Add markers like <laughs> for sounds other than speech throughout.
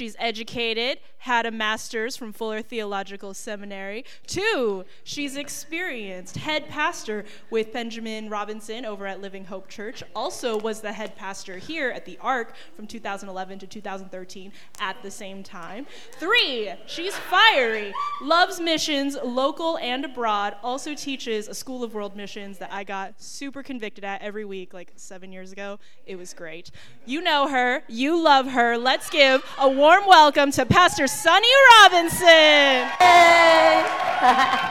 she's educated, had a master's from Fuller Theological Seminary. Two, she's experienced, head pastor with Benjamin Robinson over at Living Hope Church, also was the head pastor here at the Ark from 2011 to 2013 at the same time. Three, she's fiery, loves missions, local and abroad, also teaches a School of World Missions that I got super convicted at every week like seven years ago. It was great. You know her, you love her. Let's give a warm welcome to Pastor Sunhee Robinson. <laughs>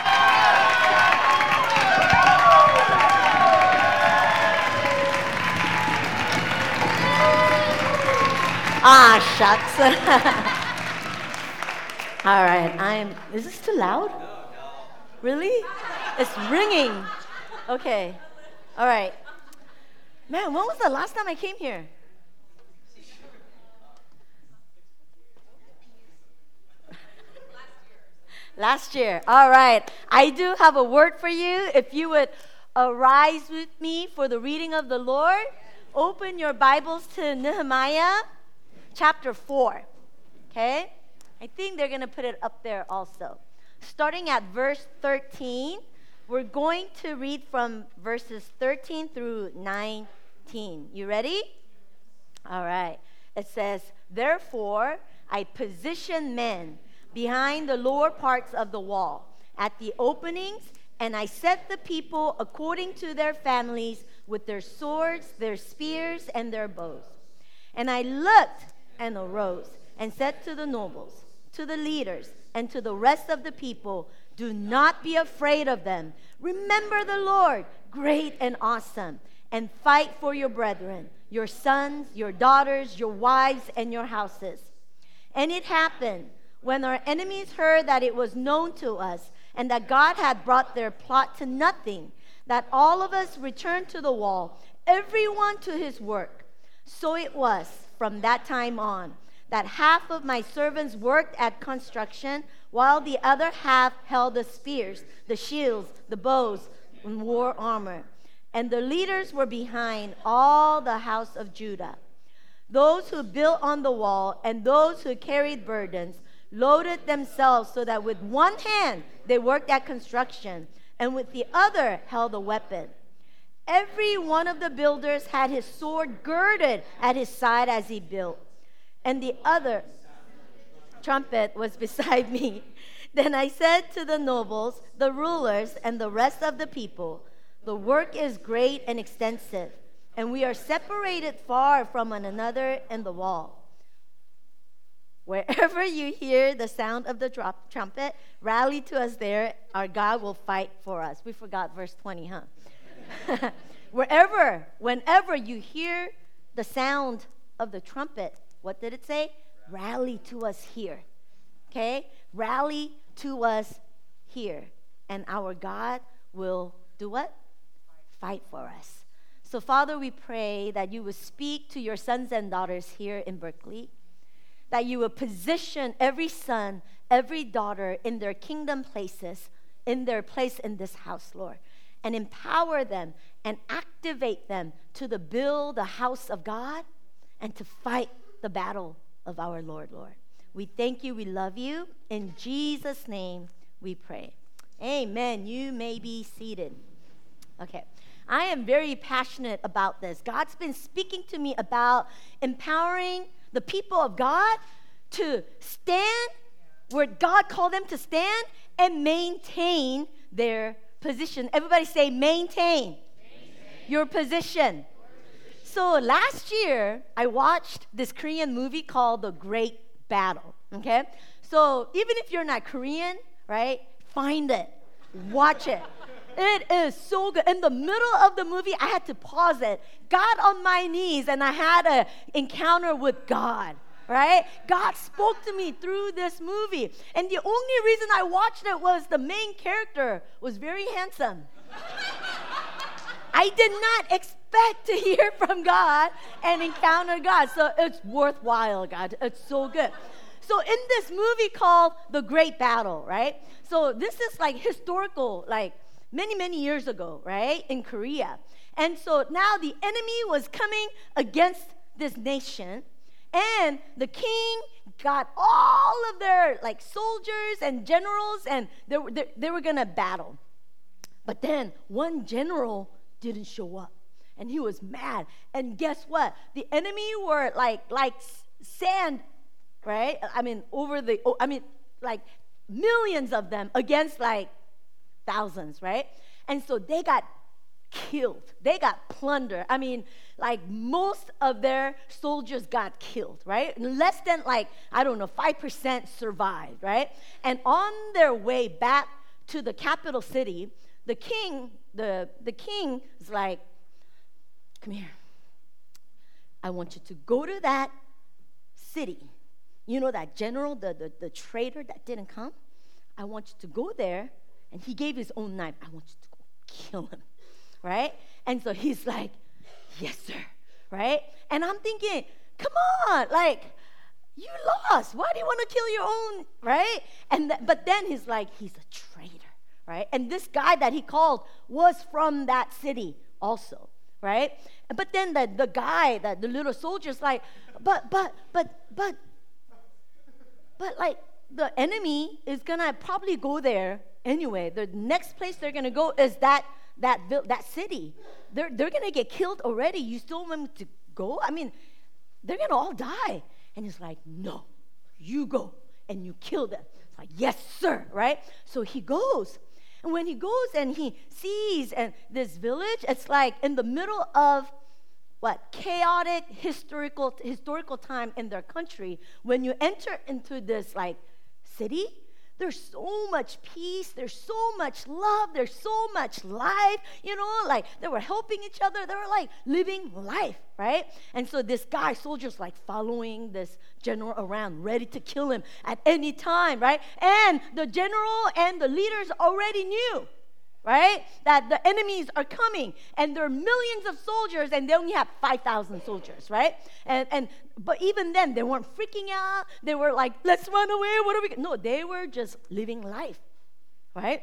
Ah, shucks. <laughs> All right, I'm. Is this too loud? Really? It's ringing. Okay. All right. Man, when was the last time I came here? Last year. All right. I do have a word for you. If you would arise with me for the reading of the Lord, open your Bibles to Nehemiah chapter 4. Okay? I think they're going to put it up there also. Starting at verse 13, we're going to read from verses 13 through 19. You ready? All right. It says, Therefore, I position men behind the lower parts of the wall at the openings, and I set the people according to their families with their swords, their spears, and their bows. And I looked and arose and said to the nobles, to the leaders, and to the rest of the people, Do not be afraid of them. Remember the Lord, great and awesome, and fight for your brethren, your sons, your daughters, your wives, and your houses. And it happened when our enemies heard that it was known to us and that God had brought their plot to nothing, that all of us returned to the wall, everyone to his work. So it was from that time on that half of my servants worked at construction, while the other half held the spears, the shields, the bows, and war armor. And the leaders were behind all the house of Judah. Those who built on the wall and those who carried burdens loaded themselves so that with one hand they worked at construction and with the other held a weapon. Every one of the builders had his sword girded at his side as he built, and the other trumpet was <laughs> beside me. Then I said to the nobles, the rulers, and the rest of the people, The work is great and extensive, and we are separated far from one another in the wall. Wherever you hear the sound of the trumpet, rally to us there. Our God will fight for us. We forgot verse 20, huh? <laughs> Wherever, whenever you hear the sound of the trumpet, what did it say? Rally to us here. Okay? Rally to us here. And our God will do what? Fight for us. So, Father, we pray that you will speak to your sons and daughters here in Berkeley that you would position every son, every daughter in their kingdom places, in their place in this house, Lord, and empower them and activate them to the build the house of God and to fight the battle of our Lord, Lord. We thank you, we love you. In Jesus' name we pray. Amen. You may be seated. Okay. I am very passionate about this. God's been speaking to me about empowering the people of God to stand where God called them to stand and maintain their position. Everybody say, maintain, maintain. your position. So last year, I watched this Korean movie called The Great Battle. Okay? So even if you're not Korean, right, find it, watch it. It is so good. In the middle of the movie, I had to pause it, got on my knees, and I had an encounter with God right? God spoke to me through this movie. And the only reason I watched it was the main character was very handsome. I did not expect to <laughs> hear from God and encounter God. So it's worthwhile, God. It's so good. So in this movie called The Great Battle, right? So this is like historical, like many, many years ago, right, in Korea. And so now the enemy was coming against this nation, And the king got all of their like soldiers and generals, and they were, they, they were gonna battle. But then one general didn't show up, and he was mad. And guess what? The enemy were like like sand, right? I mean, over the I mean, like millions of them against like thousands, right? And so they got killed. They got plundered. I mean, like most of their soldiers got killed, right? Less than like, I don't know, 5% survived, right? And on their way back to the capital city, the king, the, the king is like, come here. I want you to go to that city. You know that general, the, the, the traitor that didn't come? I want you to go there. And he gave his own knife. I want you to go kill him right? And so he's like, Yes, sir, right? And I'm thinking, Come on, like, you lost. Why do you want to kill your own, right? And th- but then he's like, he's a traitor, right? And this guy that he called was from that city also, right? But then the, the guy, that the little soldier's like, but but but but but like the enemy is gonna probably go there anyway. The next place they're gonna go is that that, that city. They're, they're going to get killed already. You still want them to go? I mean, they're going to all die. And he's like, no, you go and you kill them. It's like, yes, sir, right? So he goes. And when he goes and he sees and this village, it's like in the middle of what chaotic historical historical time in their country. When you enter into this like city, there's so much peace. There's so much love. There's so much life. You know, like they were helping each other. They were like living life, right? And so this guy, soldiers like following this general around, ready to kill him at any time, right? And the general and the leaders already knew right? That the enemies are coming and there are millions of soldiers and they only have 5,000 soldiers, right? And, and, but even then, they weren't freaking out. They were like, let's run away. What are we? No, they were just living life, right?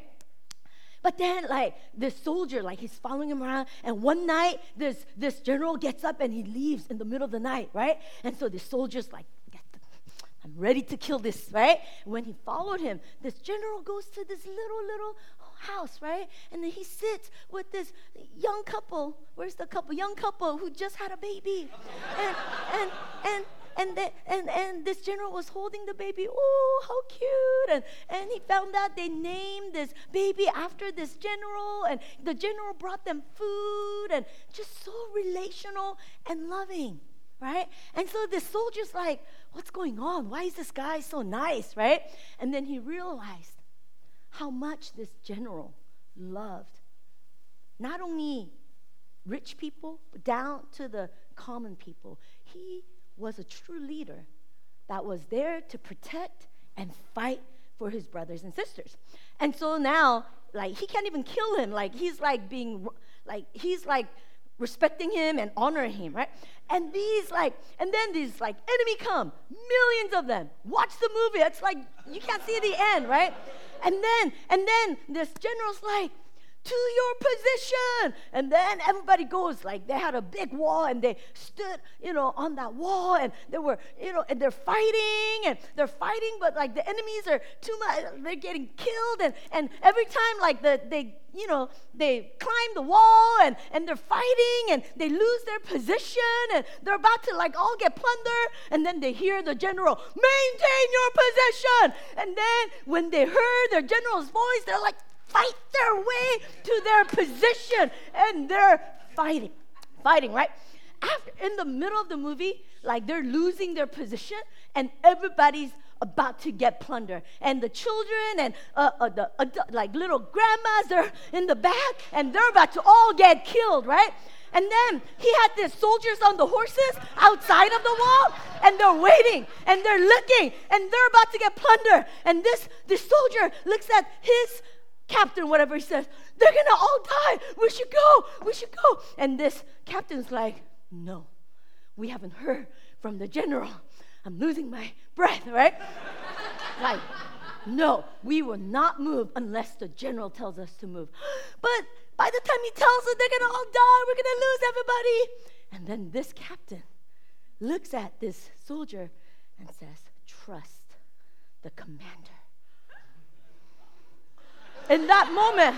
But then, like, this soldier, like, he's following him around. And one night, this, this general gets up and he leaves in the middle of the night, right? And so the soldier's like, I'm ready to kill this, right? When he followed him, this general goes to this little, little house, right? And then he sits with this young couple. Where's the couple? Young couple who just had a baby. and, and, and, and, the, and, and this general was holding the baby. Oh, how cute. And, and he found out they named this baby after this general. And the general brought them food and just so relational and loving, right? And so the soldier's like, what's going on? Why is this guy so nice, right? And then he realized how much this general loved not only rich people, but down to the common people. He was a true leader that was there to protect and fight for his brothers and sisters. And so now, like, he can't even kill him. Like, he's like being, like, he's like respecting him and honoring him, right? And these like, and then these like enemy come, millions of them. Watch the movie. It's like you can't see the end, right? And then, and then this general's like, to your position. And then everybody goes like they had a big wall and they stood, you know, on that wall and they were, you know, and they're fighting and they're fighting, but like the enemies are too much, they're getting killed. And, and every time like the, they, you know, they climb the wall and, and they're fighting and they lose their position and they're about to like all get plundered. And then they hear the general, maintain your position. And then when they heard their general's voice, they're like, fight their way to their position and they're fighting fighting right? After in the middle of the movie like they're losing their position and everybody's about to get plundered and the children and uh, uh, the like little grandmas are in the back and they're about to all get killed right? And then he had the soldiers on the horses outside of the wall, and they're waiting, and they're looking, and they're about to get plundered. And this, this soldier looks at his captain, whatever he says, they're gonna all die. We should go. We should go. And this captain's like, no, we haven't heard from the general. I'm losing my breath, right? <laughs> like, no, we will not move unless the general tells us to move. <gasps> But by the time he tells us they're gonna all die, we're gonna lose everybody. And then this captain looks at this soldier and says, Trust the commander. In that moment,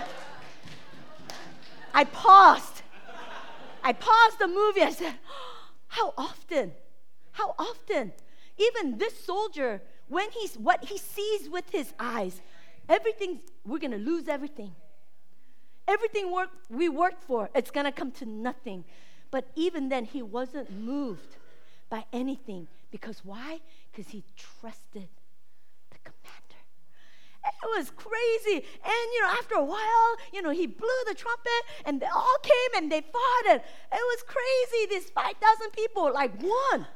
I paused. I paused the movie. I said, <gasps> How often? How often? Even this soldier, when he's what he sees with his eyes, everything, we're gonna lose everything. Everything work, we worked for, it's gonna come to nothing. But even then, he wasn't moved by anything. Because why? Because he trusted was crazy. And, you know, after a while, you know, he blew the trumpet and they all came and they fought. it. it was crazy. These 5,000 people, like, won.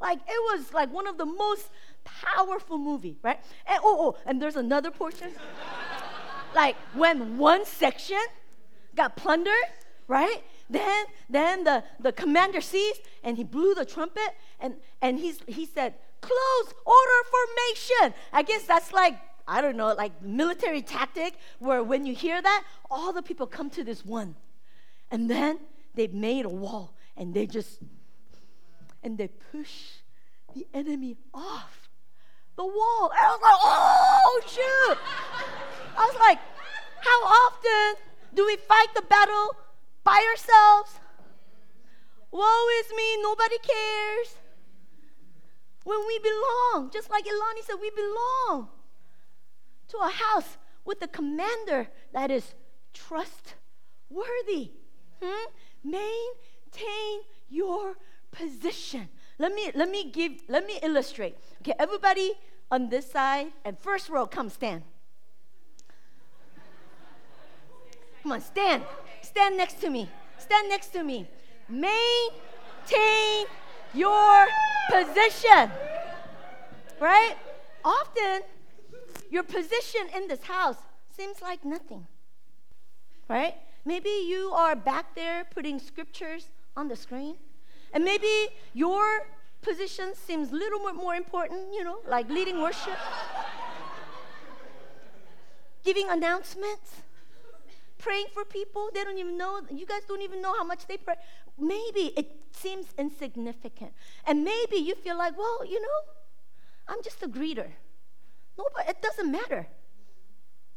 Like, it was like one of the most powerful movie, right? And, oh, oh, and there's another portion. <laughs> like, when one section got plundered, right? Then, then the, the commander sees and he blew the trumpet and, and he's, he said, close order formation. I guess that's like, I don't know, like military tactic where when you hear that, all the people come to this one. And then they made a wall and they just, and they push the enemy off the wall. And I was like, oh, shoot. I was like, how often do we fight the battle by ourselves? Woe is me, nobody cares. When we belong, just like Ilani said, we belong to a house with a commander that is trustworthy. Hmm? Maintain your position. Let me let me give let me illustrate. Okay, everybody on this side and first row, come stand. Come on, stand. Stand next to me. Stand next to me. Maintain your position. Right? Often, your position in this house seems like nothing. Right? Maybe you are back there putting scriptures on the screen. And maybe your position seems a little bit more important, you know, like leading worship, giving announcements praying for people. They don't even know, you guys don't even know how much they pray. Maybe it seems insignificant. And maybe you feel like, well, you know, I'm just a greeter. No, but it doesn't matter.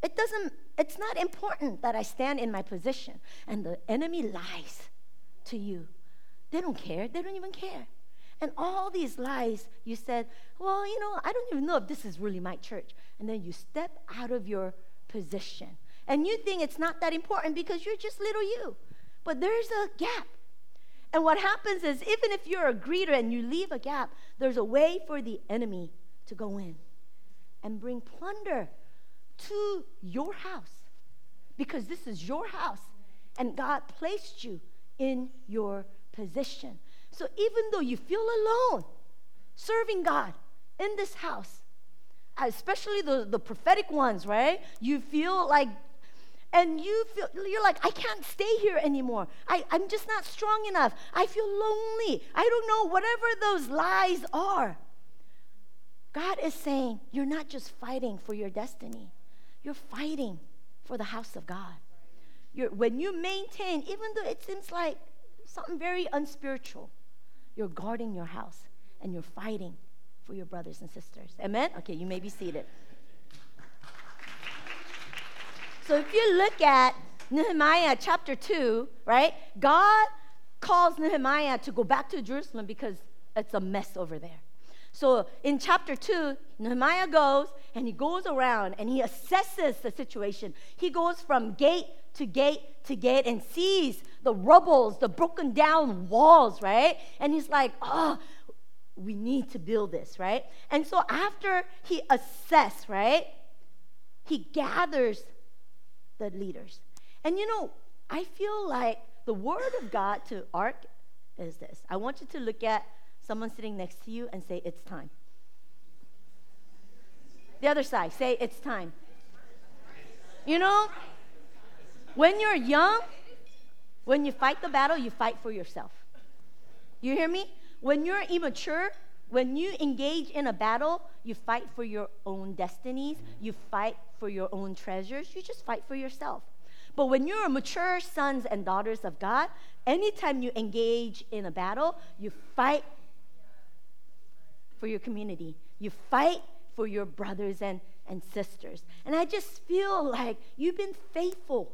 It doesn't, it's not important that I stand in my position. And the enemy lies to you. They don't care. They don't even care. And all these lies, you said, well, you know, I don't even know if this is really my church. And then you step out of your position and you think it's not that important because you're just little you. But there's a gap. And what happens is, even if you're a greeter and you leave a gap, there's a way for the enemy to go in and bring plunder to your house. Because this is your house and God placed you in your position. So even though you feel alone serving God in this house, especially the, the prophetic ones, right? You feel like and you feel you're like i can't stay here anymore. I, i'm just not strong enough. I feel lonely. I don't know whatever those lies are god is saying you're not just fighting for your destiny. You're fighting for the house of god. You're, when you maintain even though it seems like something very unspiritual you're guarding your house and you're fighting for your brothers and sisters. Amen? Okay you may be seated. So if you look at Nehemiah chapter 2, right, God calls Nehemiah to go back to Jerusalem because it's a mess over there. So in chapter 2, Nehemiah goes and he goes around and he assesses the situation. He goes from gate to gate to gate and sees the rubbles, the broken down walls, right? And he's like, oh, we need to build this, right? And so after he assess, right, he gathers the leaders. And you know, I feel like the word of God to ARC is this. I want you to look at someone sitting next to you and say, It's time. The other side, say, It's time. You know, when you're young, when you fight the battle, you fight for yourself. You hear me? When you're immature, when you engage in a battle, you fight for your own destinies, you fight for your own treasures, you just fight for yourself. But when you're mature sons and daughters of God, anytime you engage in a battle, you fight for your community. You fight for your brothers and, and sisters. And I just feel like you've been faithful,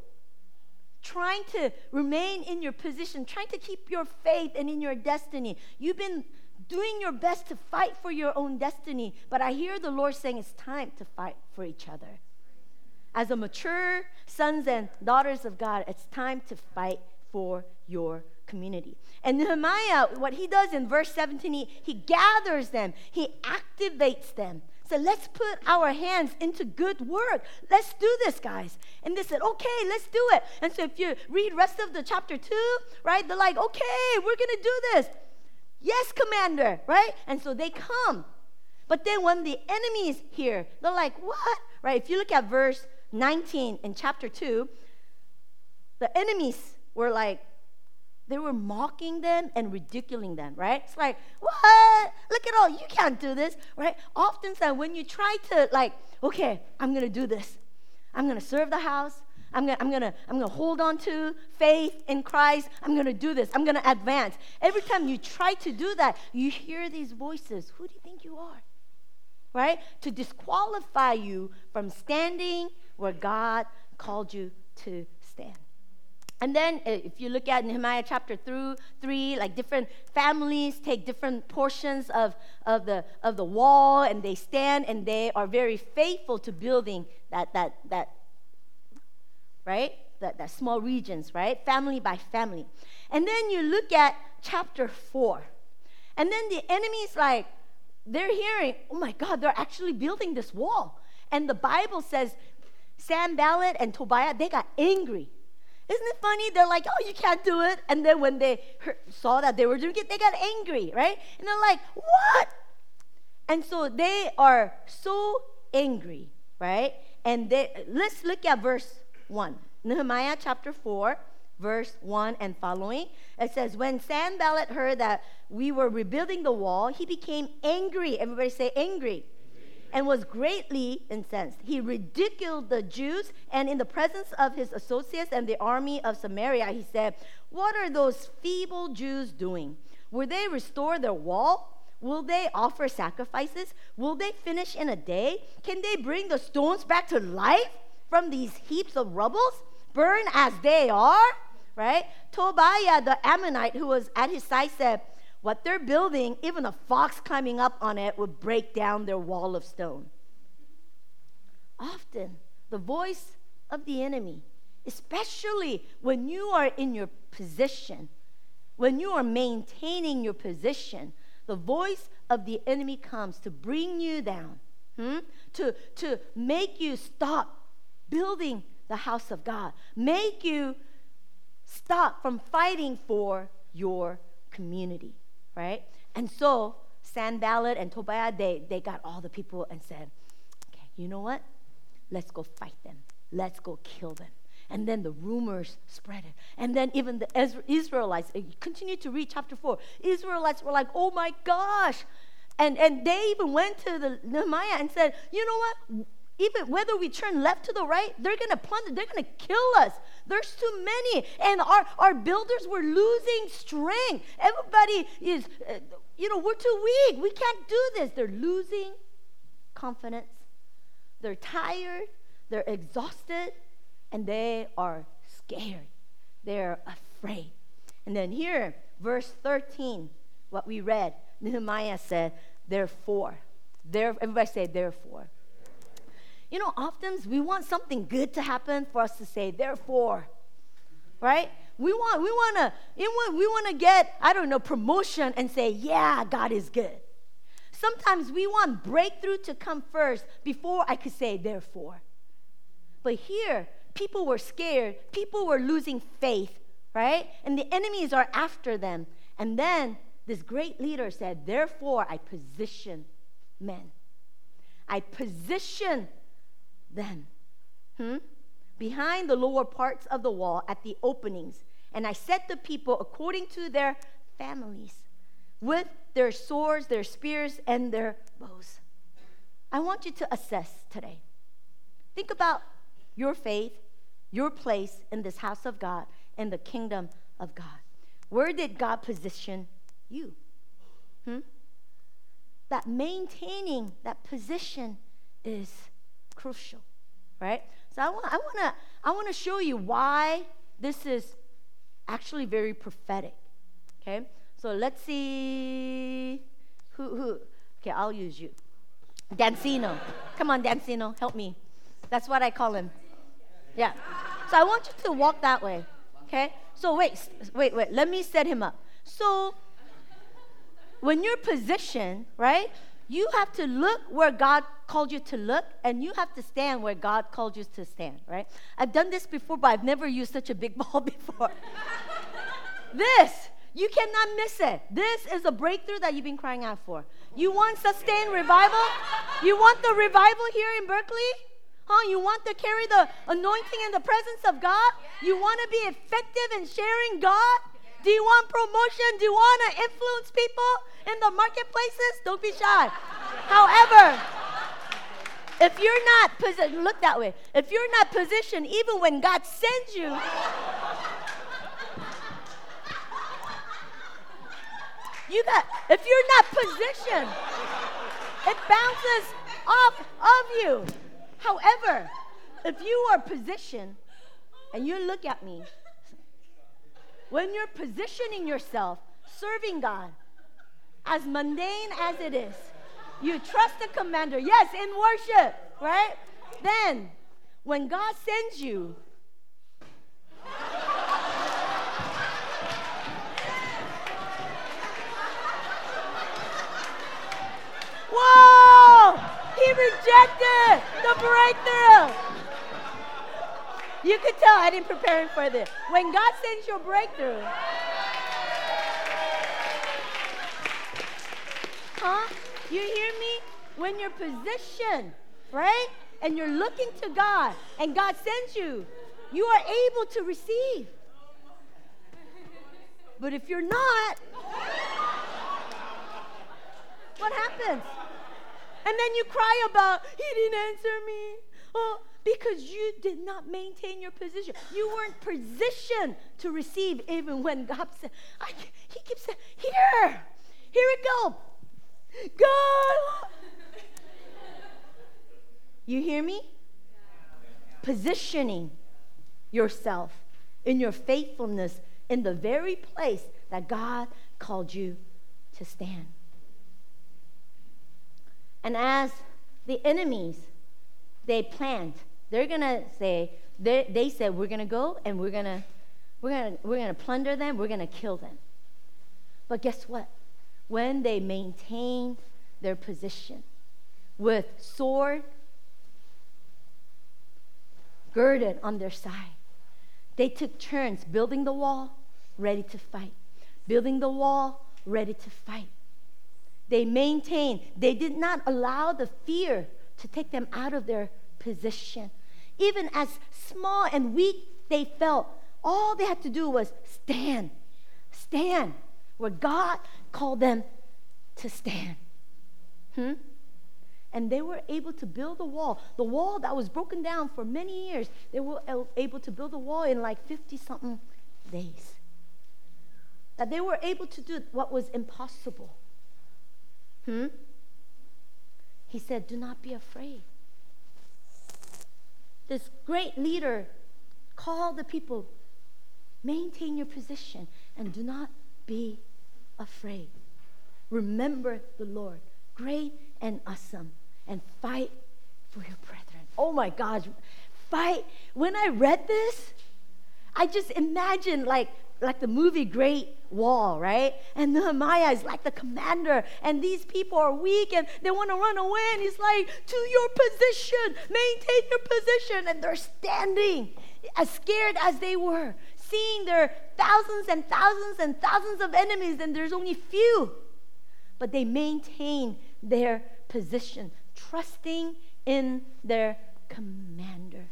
trying to remain in your position, trying to keep your faith and in your destiny. You've been doing your best to fight for your own destiny. But I hear the Lord saying it's time to fight for each other. As a mature sons and daughters of God, it's time to fight for your community. And Nehemiah, what he does in verse 17, he, he gathers them, he activates them. So let's put our hands into good work. Let's do this, guys. And they said, okay, let's do it. And so if you read rest of the chapter two, right, they're like, okay, we're gonna do this. Yes, commander, right? And so they come. But then when the enemies hear, they're like, what? Right? If you look at verse 19 in chapter 2, the enemies were like, they were mocking them and ridiculing them, right? It's like, what? Look at all, you can't do this, right? Oftentimes, when you try to, like, okay, I'm gonna do this, I'm gonna serve the house, I'm gonna, I'm gonna, I'm gonna hold on to faith in Christ. I'm gonna do this. I'm gonna advance. Every time you try to do that, you hear these voices. Who do you think you are? Right? To disqualify you from standing where God called you to stand. And then, uh, if you look at Nehemiah chapter through three, like different families take different portions of, of, the, of the wall and they stand and they are very faithful to building that, that, that right? That, that small regions, right? Family by family. And then you look at chapter four. And then the enemy's like, they're hearing, oh my God, they're actually building this wall. And the Bible says Sam Sanballat and Tobiah, they got angry. Isn't it funny? They're like, oh, you can't do it. And then when they heard, saw that they were doing it, they got angry, right? And they're like, what? And so they are so angry, right? And they, let's look at verse 1. Nehemiah chapter 4, verse 1 and following. It says, When Sanballat heard that we were rebuilding the wall, he became angry. Everybody say angry. And was greatly incensed. He ridiculed the Jews, and in the presence of his associates and the army of Samaria, he said, What are those feeble Jews doing? Will they restore their wall? Will they offer sacrifices? Will they finish in a day? Can they bring the stones back to life? from these heaps of rubbles, burn as they are, right? Tobiah the Ammonite, who was at his side, said, What they're building, even a fox climbing up on it would break down their wall of stone. Often, the voice of the enemy, especially when you are in your position, when you are maintaining your position, the voice of the enemy comes to bring you down, hmm? to, to make you stop building the house of God, make you stop from fighting for your community, right? And so Sanballat and Tobiah, they, they got all the people and said, okay, you know what? Let's go fight them. Let's go kill them. And then the rumors spread it. And then even the Israelites, uh, continue to read chapter 4. Israelites were like, oh my gosh. And, and they even went to the Nehemiah and said, you know what? even whether we turn left to the right, they're going to plunder, they're going to kill us. There's too many. And our, our builders were losing strength. Everybody is, you know, we're too weak. We can't do this. They're losing confidence. They're tired. They're exhausted. And they are scared. They're afraid. And then here, verse 13, what we read, Nehemiah said, therefore. There, everybody say, therefore. You know, often we want something good to happen for us to say, therefore, right? We want, we want to, we want to get, I don't know, promotion and say, yeah, God is good. Sometimes we want breakthrough to come first before I could say, therefore. But here, people were scared, people were losing faith, right? And the enemies are after them. And then this great leader said, therefore, I position men. I position then, hmm, behind the lower parts of the wall at the openings, and I set the people according to their families, with their swords, their spears, and their bows. I want you to assess today. Think about your faith, your place in this house of God, in the kingdom of God. Where did God position you? Hmm? that maintaining that position is crucial, right? So I want, I want to I want to show you why this is actually very prophetic. Okay? So let's see who who Okay, I'll use you. Dancino. Come on, Dancino, help me. That's what I call him. Yeah. So I want you to walk that way. Okay? So wait, wait, wait. Let me set him up. So when you're positioned, right? You have to look where God called you to look, and you have to stand where God called you to stand, right? I've done this before, but I've never used such a big <laughs> ball before. this, you cannot miss it. This is a breakthrough that you've been crying out for. You want sustained revival? You want the revival here in Berkeley? Huh? You want to carry the anointing and the presence of God? You want to be effective in sharing God? Do you want promotion? Do you want to influence people in the marketplaces? Don't be shy. However, if you're not positioned, look that way. If you're not positioned, even when God sends you, you got. If you're not positioned, it bounces off of you. However, if you are positioned, and you look at me, when you're positioning yourself, serving God, as mundane as it is, you trust the commander, yes, in worship, right? Then, when God sends you, Whoa! He rejected the breakthrough. You could tell I didn't prepare him for this. When God sends you a breakthrough, huh? You hear me? When you're positioned, right? And you're looking to God, and God sends you, you are able to receive. But if you're not, what happens? And then you cry about, He didn't answer me. Oh, because you did not maintain your position. You weren't positioned to receive even when God said, I, He keeps saying, Here, here it go. God. You hear me? Positioning yourself in your faithfulness in the very place that God called you to stand. And as the enemies, they planned they're going to say, they, they said, we're going to go and we're going to we're going we're going to plunder them, we're going to kill them. But guess what? When they maintained their position with sword girded on their side, they took turns building the wall, ready to fight. Building the wall, ready to fight. They maintained, they did not allow the fear to take them out of their position even as small and weak they felt, all they had to do was stand. Stand where God called them to stand. Hmm? And they were able to build a wall. The wall that was broken down for many years, they were able to build a wall in like 50 something days. That they were able to do what was impossible. Hmm? He said, Do not be afraid this great leader call the people maintain your position and do not be afraid. Remember the Lord, great and awesome, and fight for your brethren. Oh my gosh, fight. When I read this, I just imagined like like the movie Great Wall, right? And <laughs> Nehemiah is like the commander, and these people are weak and they want to run away. And he's like, To your position, maintain your position. And they're standing as scared as they were, seeing their thousands and thousands and thousands of enemies, and there's only few. But they maintain their position, trusting in their commander.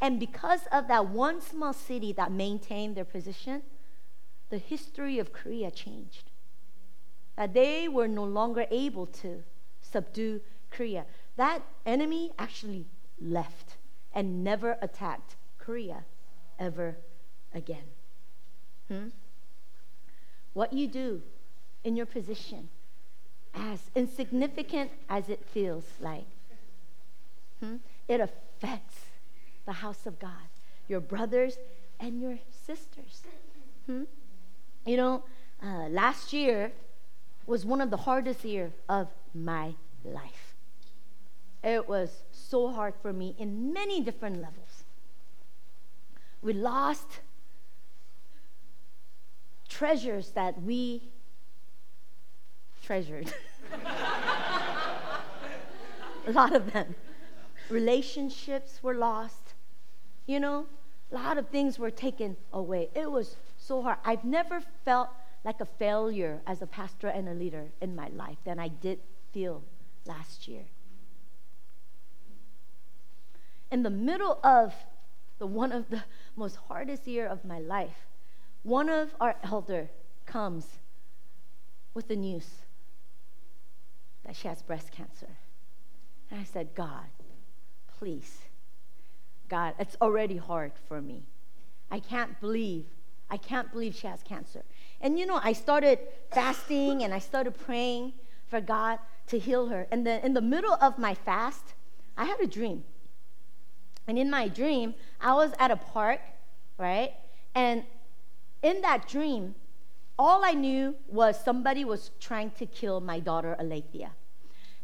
And because of that one small city that maintained their position, the history of Korea changed. That they were no longer able to subdue Korea. That enemy actually left and never attacked Korea ever again. Hmm? What you do in your position as insignificant as it feels like, hmm, it affects the house of God, your brothers and your sisters. Hmm? You know, uh, last year was one of the hardest years of my life. It was so hard for me in many different levels. We lost treasures that we treasured. <laughs> a lot of them. Relationships were lost. You know, a lot of things were taken away. It was so hard. I've never felt like a failure as a pastor and a leader in my life than I did feel last year. In the middle of the one of the most hardest year of my life, one of our elder comes with the news that she has breast cancer. And I said, God, please, God, it's already hard for me. I can't believe, I can't believe she has cancer. And you know, I started fasting and I started praying for God to heal her. And then in the middle of my fast, I had a dream. And in my dream, I was at a park, right? And in that dream, all I knew was somebody was trying to kill my daughter, Alethea.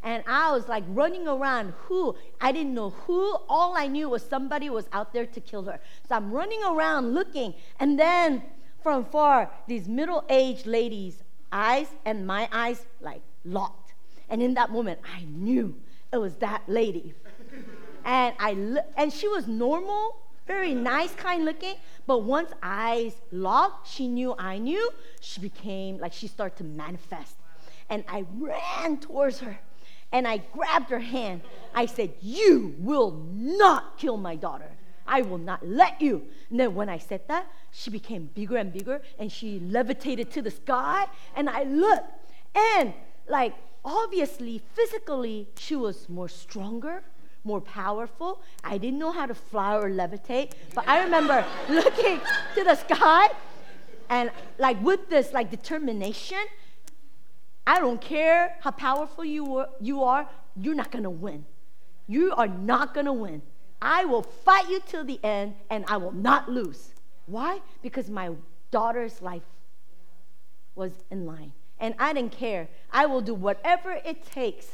And I was like running around. Who? I didn't know who. All I knew was somebody was out there to kill her. So I'm running around looking. And then from far, these middle aged ladies' eyes and my eyes like locked. And in that moment, I knew it was that lady. <laughs> and, I, and she was normal, very nice, kind looking. But once eyes locked, she knew I knew. She became like she started to manifest. And I ran towards her and I grabbed her hand. I said, You will not kill my daughter. I will not let you. And then when I said that, she became bigger and bigger and she levitated to the sky. And I looked, and like obviously, physically, she was more stronger, more powerful. I didn't know how to fly or levitate, but I remember <laughs> looking to the sky and like with this like determination I don't care how powerful you are, you are you're not going to win. You are not going to win. I will fight you till the end and I will not lose. Why? Because my daughter's life was in line. And I didn't care. I will do whatever it takes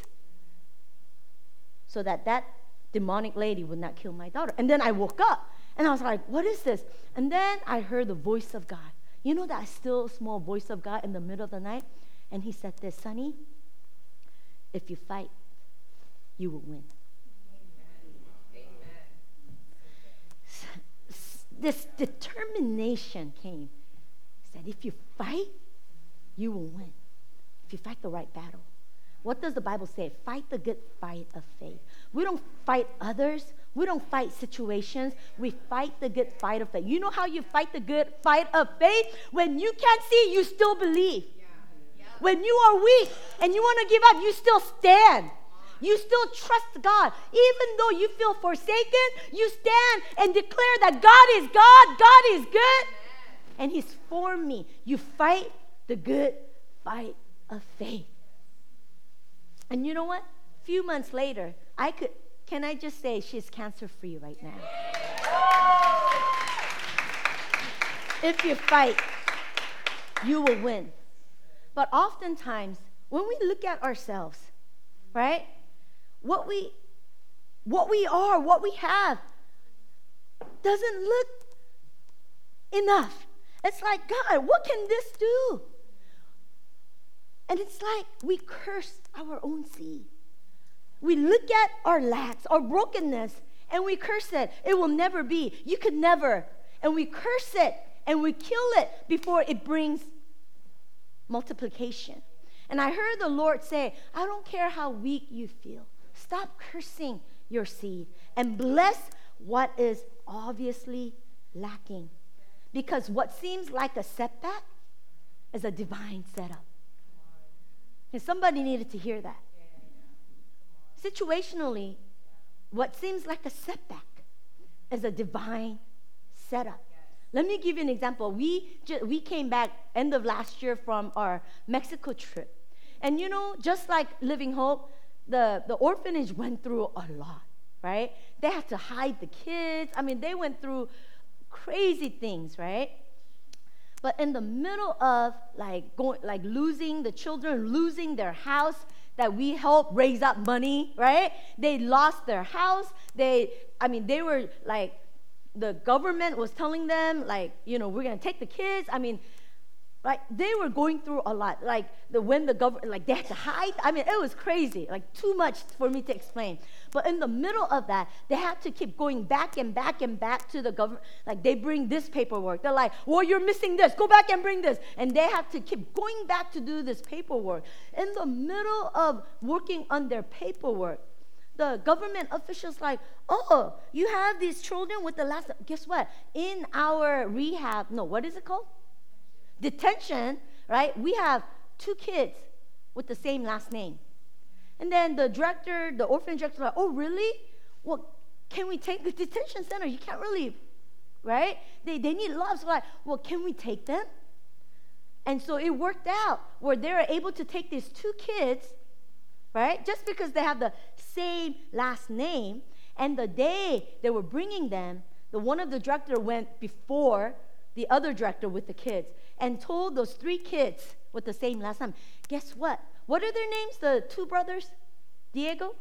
so that that demonic lady would not kill my daughter. And then I woke up and I was like, what is this? And then I heard the voice of God. You know that still small voice of God in the middle of the night? And he said this, Sonny, if you fight, you will win. This determination came. He said, if you fight, you will win. If you fight the right battle. What does the Bible say? Fight the good fight of faith. We don't fight others. We don't fight situations. We fight the good fight of faith. You know how you fight the good fight of faith? When you can't see, you still believe. When you are weak and you want to give up, you still stand. You still trust God. Even though you feel forsaken, you stand and declare that God is God, God is good, and He's for me. You fight the good fight of faith. And you know what? A few months later, I could, can I just say she's cancer free right now? If you fight, you will win. But oftentimes, when we look at ourselves, right, what we what we are, what we have, doesn't look enough. It's like, God, what can this do? And it's like we curse our own seed. We look at our lacks, our brokenness, and we curse it. It will never be. You could never. And we curse it and we kill it before it brings multiplication. And I heard the Lord say, I don't care how weak you feel. Stop cursing your seed and bless what is obviously lacking. Because what seems like a setback is a divine setup. And somebody needed to hear that. Situationally, what seems like a setback is a divine setup. Let me give you an example. We, ju- we came back end of last year from our Mexico trip. And you know, just like Living Hope, the, the orphanage went through a lot, right? They had to hide the kids. I mean, they went through crazy things, right? But in the middle of like going, like losing the children, losing their house that we helped raise up money, right? They lost their house. They, I mean, they were like, the government was telling them like, you know, we're gonna take the kids. I mean, like they were going through a lot. Like the when the government, like they had to hide. I mean, it was crazy. Like too much for me to explain. But in the middle of that, they had to keep going back and back and back to the government. Like they bring this paperwork. They're like, well, you're missing this. Go back and bring this. And they have to keep going back to do this paperwork. In the middle of working on their paperwork, the government officials like, oh, you have these children with the last. Guess what? In our rehab, no, what is it called? detention, right, we have two kids with the same last name. And then the director, the orphan director, like, oh, really? Well, can we take the detention center? You can't really, right? They, they need love. So, like, well, can we take them? And so it worked out where they were able to take these two kids, right? Just because they have the same last name. And the day they were bringing them, the one of the director went before the other director with the kids and told those three kids with the same last name, guess what? What are their names? The two brothers? Diego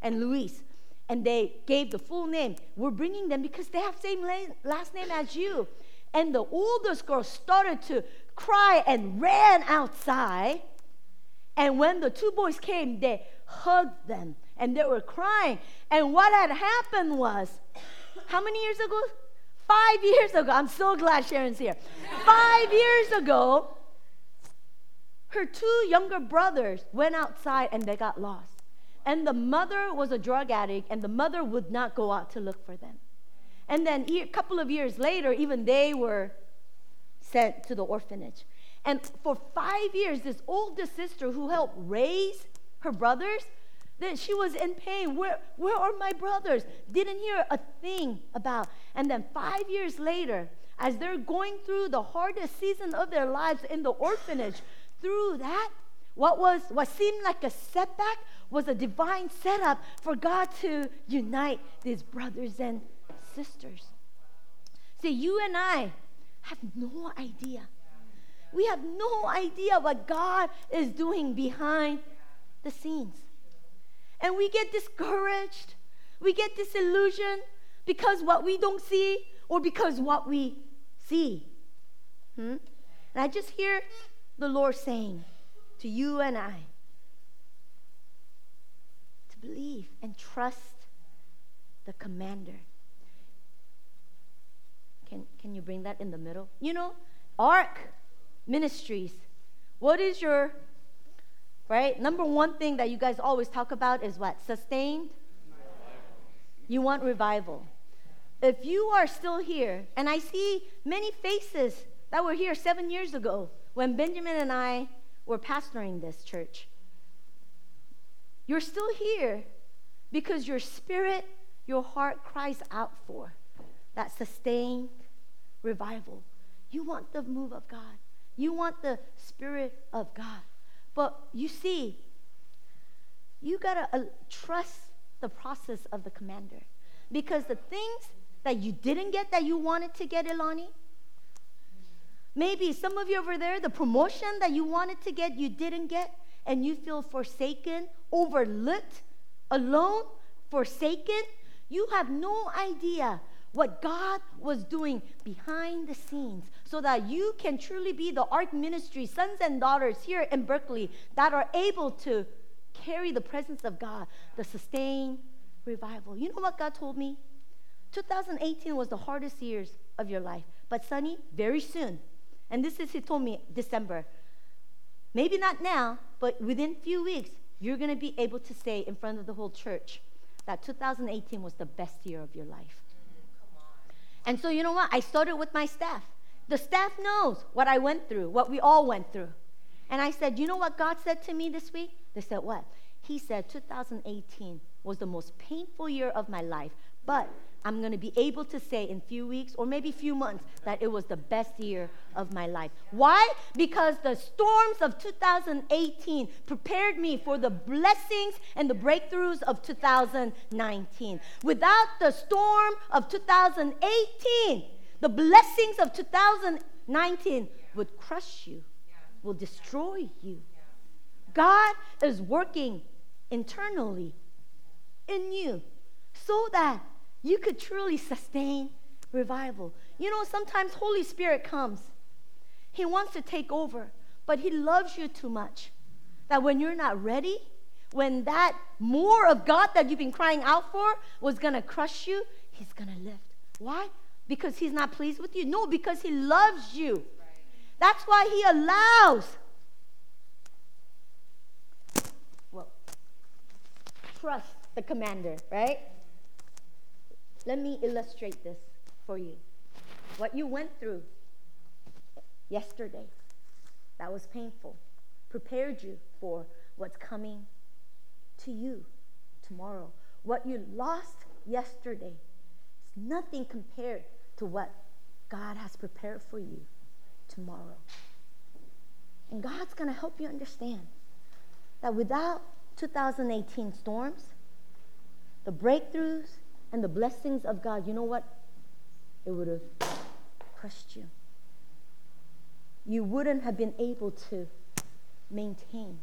and Luis. And they gave the full name. We're bringing them because they have same last name as you. And the oldest girl started to cry and ran outside. And when the two boys came, they hugged them and they were crying. And what had happened was, how many years ago? Five years ago, I'm so glad Sharon's here. Five years ago, her two younger brothers went outside and they got lost. And the mother was a drug addict, and the mother would not go out to look for them. And then a couple of years later, even they were sent to the orphanage. And for five years, this oldest sister who helped raise her brothers that she was in pain. Where, where are my brothers? Didn't hear a thing about. And then five years later, as they're going through the hardest season of their lives in the orphanage, through that, what was what seemed like a setback was a divine setup for God to unite these brothers and sisters. See, you and I have no idea. We have no idea what God is doing behind the scenes. And we get discouraged. We get disillusioned because what we don't see or because what we see. Hmm? And I just hear the Lord saying to you and I to believe and trust the commander. Can, can you bring that in the middle? You know, ARC Ministries. What is your right? Number one thing that you guys always talk about is what? Sustained? You want revival. If you are still here, and I see many faces that were here seven years ago when Benjamin and I were pastoring this church, you're still here because your spirit, your heart cries out for that sustained revival. You want the move of God, you want the spirit of God. But you see, you got to uh, trust the process of the commander. Because the things that you didn't get that you wanted to get, Ilani, maybe some of you over there, the promotion that you wanted to get, you didn't get, and you feel forsaken, overlooked, alone, forsaken. You have no idea what God was doing behind the scenes so that you can truly be the ARC ministry, sons and daughters here in Berkeley that are able to carry the presence of God, the sustained revival. You know what God told me? 2018 was the hardest years of your life. But, Sunhee, very soon, and this is, he told me December, maybe not now, but within a few weeks, you're going to be able to say in front of the whole church that 2018 was the best year of your life. And so, you know what? I started with my staff. The staff knows what I went through, what we all went through. And I said, You know what God said to me this week? They said, What? He said, 2018 was the most painful year of my life, But I'm going to be able to say in few weeks or maybe few months that it was the best year of my life. Why? Because the storms of 2018 prepared me for the blessings and the breakthroughs of 2019. Without the storm of 2018, the blessings of 2019 would crush you, will destroy you. God is working internally in you so that you could truly sustain revival. You know, sometimes Holy Spirit comes. He wants to take over, but he loves you too much. That when you're not ready, when that more of God that you've been crying out for was going to crush you, he's going to lift. Why? Because he's not pleased with you? No, because he loves you. That's why he allows. Well, trust the commander, right? Let me illustrate this for you. What you went through yesterday, that was painful, prepared you for what's coming to you tomorrow. What you lost yesterday is nothing compared to what God has prepared for you tomorrow. And God's going to help you understand that without 2018 storms, the breakthroughs, and the blessings of God, you know what? It would have crushed you. You wouldn't have been able to maintain.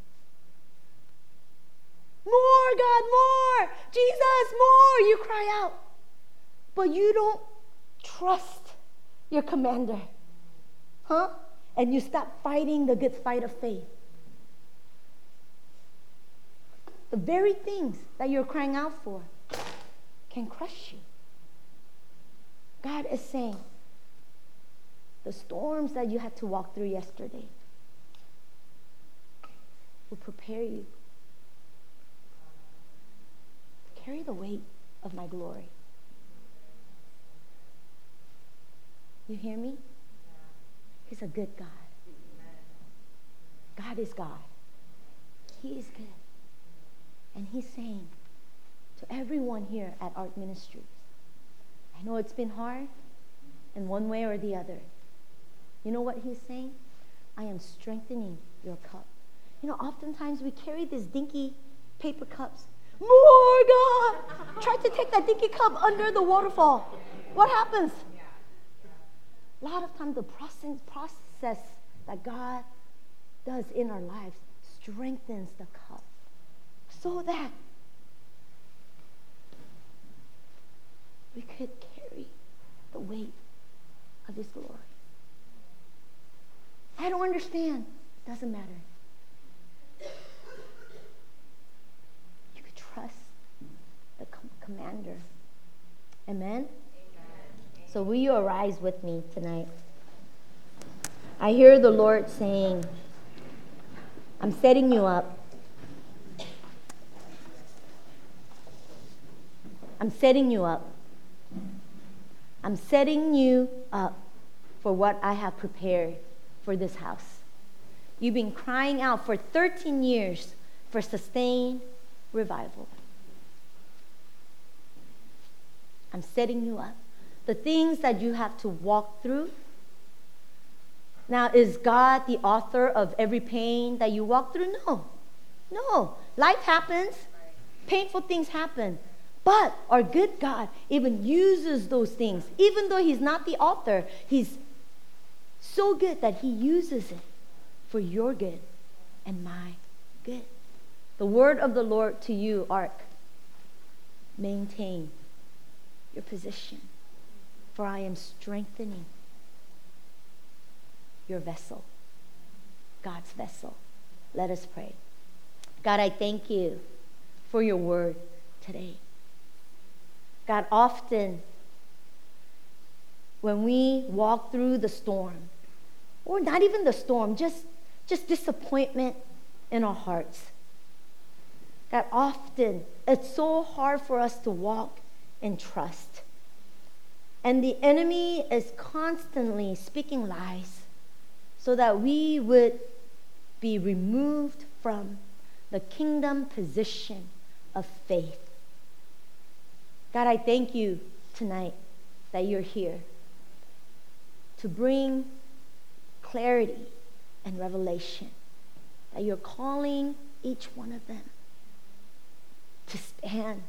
More, God, more! Jesus, more! You cry out. But you don't trust your commander. Huh? And you stop fighting the good fight of faith. The very things that you're crying out for can crush you. God is saying, the storms that you had to walk through yesterday will prepare you carry the weight of my glory. You hear me? He's a good God. God is God. He is good. And He's saying, to everyone here at ARC Ministries. I know it's been hard in one way or the other. You know what he's saying? I am strengthening your cup. You know, oftentimes we carry these dinky paper cups. More God! Try to take that dinky cup under the waterfall. What happens? A lot of times the process, process that God does in our lives strengthens the cup so that we could carry the weight of His glory. I don't understand. Doesn't matter. You could trust the com- commander. Amen? Amen? So, will you arise with me tonight? I hear the Lord saying, I'm setting you up. I'm setting you up. I'm setting you up for what I have prepared for this house. You've been crying out for 13 years for sustained revival. I'm setting you up. The things that you have to walk through. Now, is God the author of every pain that you walk through? No. No. Life happens, painful things happen. But our good God even uses those things. Even though He's not the author, He's so good that He uses it for your good and my good. The word of the Lord to you, ARC maintain your position, for I am strengthening your vessel, God's vessel. Let us pray. God, I thank you for your word today. God, often when we walk through the storm, or not even the storm, just, just disappointment in our hearts, God, often it's so hard for us to walk in trust. And the enemy is constantly speaking lies so that we would be removed from the kingdom position of faith. God, I thank you tonight that you're here to bring clarity and revelation, that you're calling each one of them to stand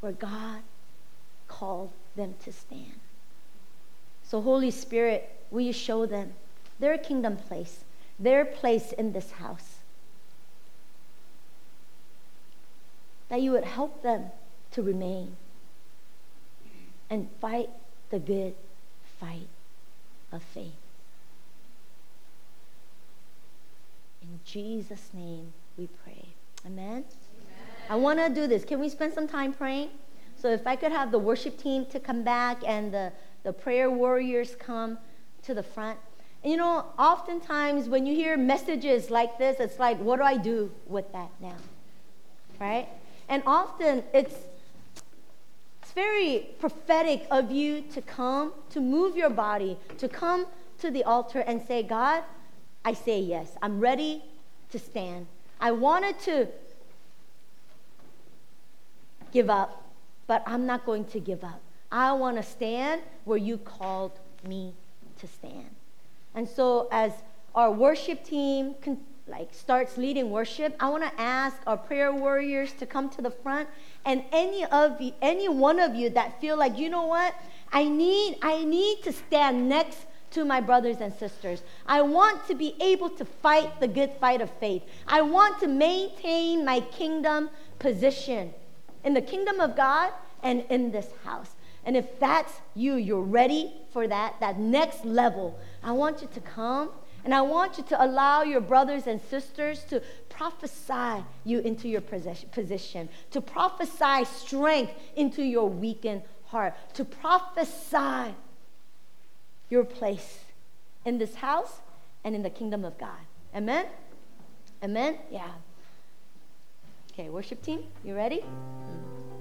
where God called them to stand. So, Holy Spirit, will you show them their kingdom place, their place in this house? That you would help them to remain and fight the good fight of faith. In Jesus' name we pray. Amen. Amen. I want to do this. Can we spend some time praying? So if I could have the worship team to come back and the, the prayer warriors come to the front. And you know, oftentimes when you hear messages like this, it's like, what do I do with that now? Right? And often it's it's very prophetic of you to come, to move your body, to come to the altar and say, God, I say yes. I'm ready to stand. I wanted to give up, but I'm not going to give up. I want to stand where you called me to stand. And so, as our worship team con- like starts leading worship, I want to ask our prayer warriors to come to the front and any of you, any one of you that feel like, you know what? I need I need to stand next to my brothers and sisters. I want to be able to fight the good fight of faith. I want to maintain my kingdom position in the kingdom of God and in this house. And if that's you, you're ready for that, that next level, I want you to come and I want you to allow your brothers and sisters to prophesy you into your position, to prophesy strength into your weakened heart, to prophesy your place in this house and in the kingdom of God. Amen? Amen? Yeah. Okay, worship team, you ready? Hmm.